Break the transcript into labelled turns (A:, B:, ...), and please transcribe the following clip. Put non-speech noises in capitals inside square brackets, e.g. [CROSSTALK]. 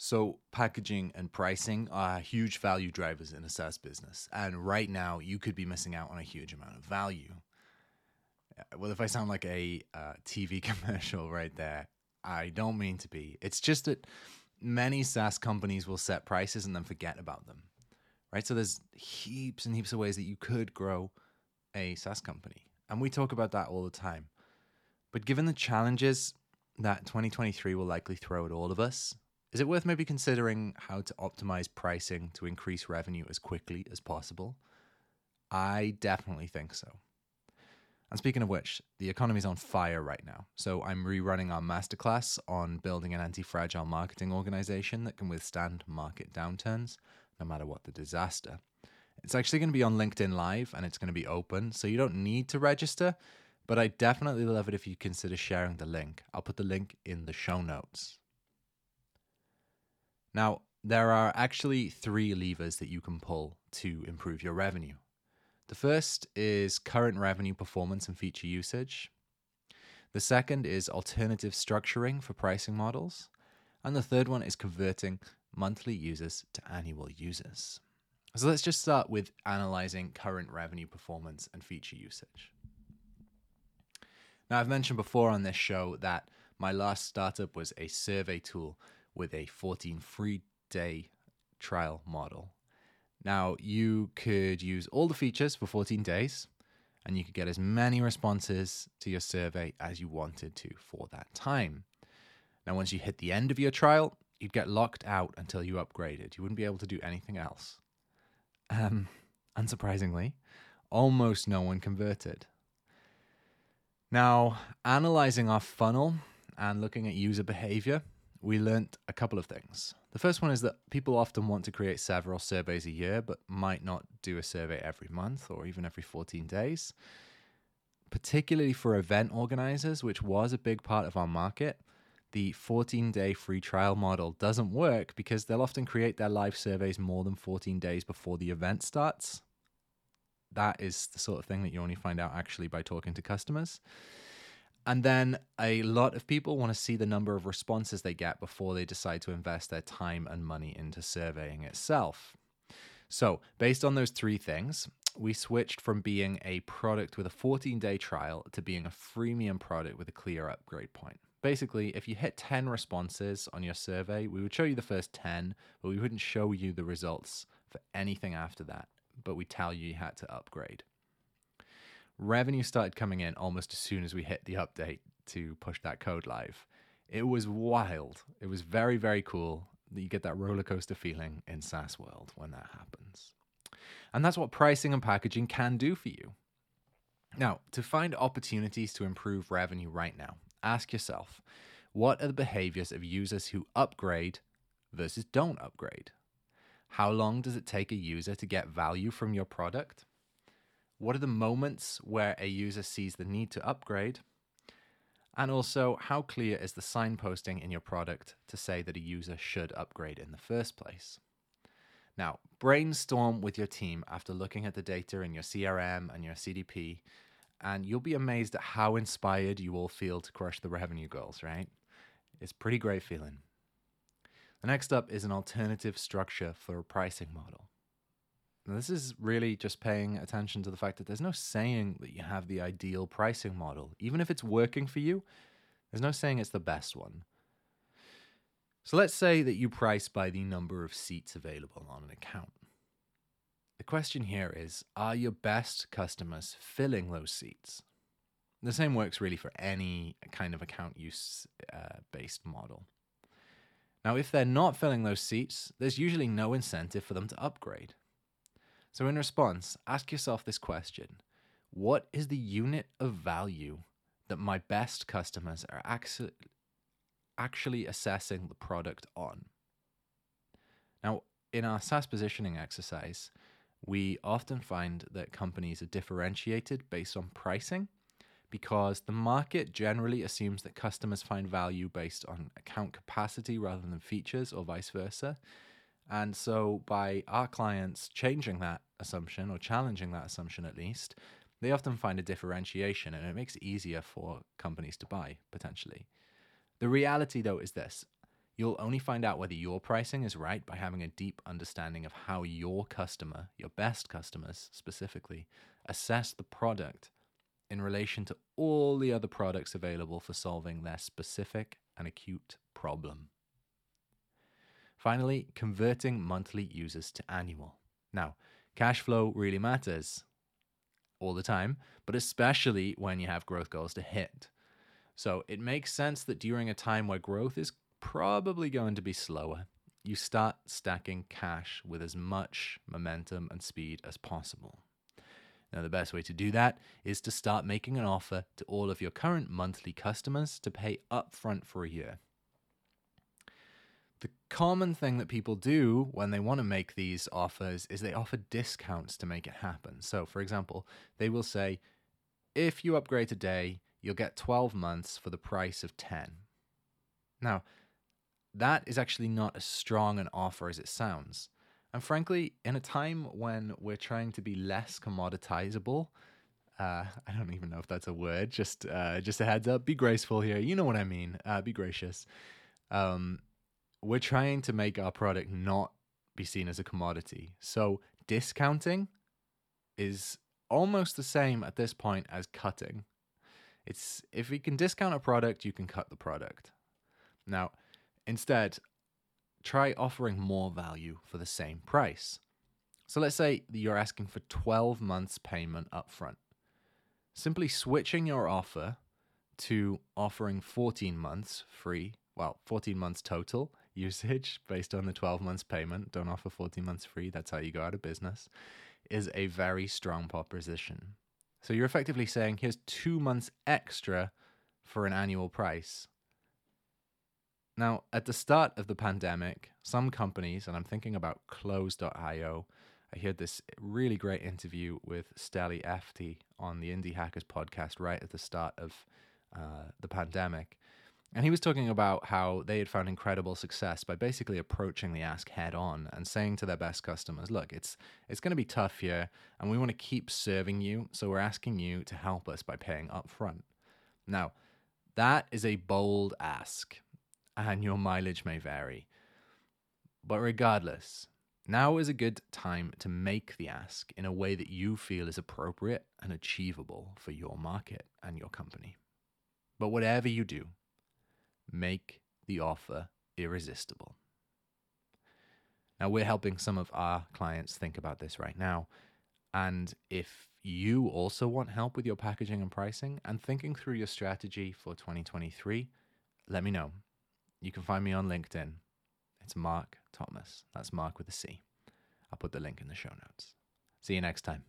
A: So, packaging and pricing are huge value drivers in a SaaS business. And right now, you could be missing out on a huge amount of value. Uh, well, if I sound like a uh, TV [LAUGHS] commercial right there, I don't mean to be. It's just that many SaaS companies will set prices and then forget about them, right? So, there's heaps and heaps of ways that you could grow a SaaS company. And we talk about that all the time. But given the challenges that 2023 will likely throw at all of us, is it worth maybe considering how to optimize pricing to increase revenue as quickly as possible? I definitely think so. And speaking of which, the economy is on fire right now. So I'm rerunning our masterclass on building an anti fragile marketing organization that can withstand market downturns, no matter what the disaster. It's actually going to be on LinkedIn Live and it's going to be open, so you don't need to register, but I definitely love it if you consider sharing the link. I'll put the link in the show notes. Now, there are actually three levers that you can pull to improve your revenue. The first is current revenue performance and feature usage. The second is alternative structuring for pricing models. And the third one is converting monthly users to annual users. So let's just start with analyzing current revenue performance and feature usage. Now, I've mentioned before on this show that my last startup was a survey tool with a 14 free day trial model. Now, you could use all the features for 14 days and you could get as many responses to your survey as you wanted to for that time. Now, once you hit the end of your trial, you'd get locked out until you upgraded. You wouldn't be able to do anything else. Um, unsurprisingly, almost no one converted. Now, analyzing our funnel and looking at user behavior, we learned a couple of things. The first one is that people often want to create several surveys a year, but might not do a survey every month or even every 14 days. Particularly for event organizers, which was a big part of our market, the 14 day free trial model doesn't work because they'll often create their live surveys more than 14 days before the event starts. That is the sort of thing that you only find out actually by talking to customers. And then a lot of people want to see the number of responses they get before they decide to invest their time and money into surveying itself. So, based on those three things, we switched from being a product with a 14 day trial to being a freemium product with a clear upgrade point. Basically, if you hit 10 responses on your survey, we would show you the first 10, but we wouldn't show you the results for anything after that, but we tell you you had to upgrade revenue started coming in almost as soon as we hit the update to push that code live. It was wild. It was very, very cool. You get that roller coaster feeling in SaaS world when that happens. And that's what pricing and packaging can do for you. Now, to find opportunities to improve revenue right now, ask yourself what are the behaviors of users who upgrade versus don't upgrade? How long does it take a user to get value from your product? What are the moments where a user sees the need to upgrade? And also, how clear is the signposting in your product to say that a user should upgrade in the first place? Now, brainstorm with your team after looking at the data in your CRM and your CDP, and you'll be amazed at how inspired you all feel to crush the revenue goals, right? It's pretty great feeling. The next up is an alternative structure for a pricing model. Now, this is really just paying attention to the fact that there's no saying that you have the ideal pricing model. Even if it's working for you, there's no saying it's the best one. So let's say that you price by the number of seats available on an account. The question here is Are your best customers filling those seats? The same works really for any kind of account use uh, based model. Now, if they're not filling those seats, there's usually no incentive for them to upgrade. So, in response, ask yourself this question What is the unit of value that my best customers are actually, actually assessing the product on? Now, in our SaaS positioning exercise, we often find that companies are differentiated based on pricing because the market generally assumes that customers find value based on account capacity rather than features or vice versa. And so, by our clients changing that assumption or challenging that assumption at least, they often find a differentiation and it makes it easier for companies to buy potentially. The reality, though, is this You'll only find out whether your pricing is right by having a deep understanding of how your customer, your best customers specifically, assess the product in relation to all the other products available for solving their specific and acute problem. Finally, converting monthly users to annual. Now, cash flow really matters all the time, but especially when you have growth goals to hit. So it makes sense that during a time where growth is probably going to be slower, you start stacking cash with as much momentum and speed as possible. Now, the best way to do that is to start making an offer to all of your current monthly customers to pay upfront for a year. The common thing that people do when they want to make these offers is they offer discounts to make it happen. So, for example, they will say, if you upgrade today, you'll get 12 months for the price of 10. Now, that is actually not as strong an offer as it sounds. And frankly, in a time when we're trying to be less commoditizable, uh, I don't even know if that's a word. Just, uh, just a heads up. Be graceful here. You know what I mean. Uh, be gracious. Um, we're trying to make our product not be seen as a commodity. So discounting is almost the same at this point as cutting. It's if we can discount a product, you can cut the product. Now, Instead, try offering more value for the same price. So let's say you're asking for 12 months payment upfront. Simply switching your offer to offering 14 months free, well, 14 months total usage based on the 12 months payment, don't offer 14 months free, that's how you go out of business, is a very strong proposition. So you're effectively saying here's two months extra for an annual price. Now, at the start of the pandemic, some companies, and I'm thinking about Close.io, I heard this really great interview with Steli Efti on the Indie Hackers podcast right at the start of uh, the pandemic. And he was talking about how they had found incredible success by basically approaching the ask head on and saying to their best customers, look, it's it's going to be tough here and we want to keep serving you, so we're asking you to help us by paying upfront. Now, that is a bold ask and your mileage may vary. But regardless, now is a good time to make the ask in a way that you feel is appropriate and achievable for your market and your company. But whatever you do, make the offer irresistible. Now, we're helping some of our clients think about this right now. And if you also want help with your packaging and pricing and thinking through your strategy for 2023, let me know. You can find me on LinkedIn. It's Marc Thomas. That's Marc with a C. I'll put the link in the show notes. See you next time.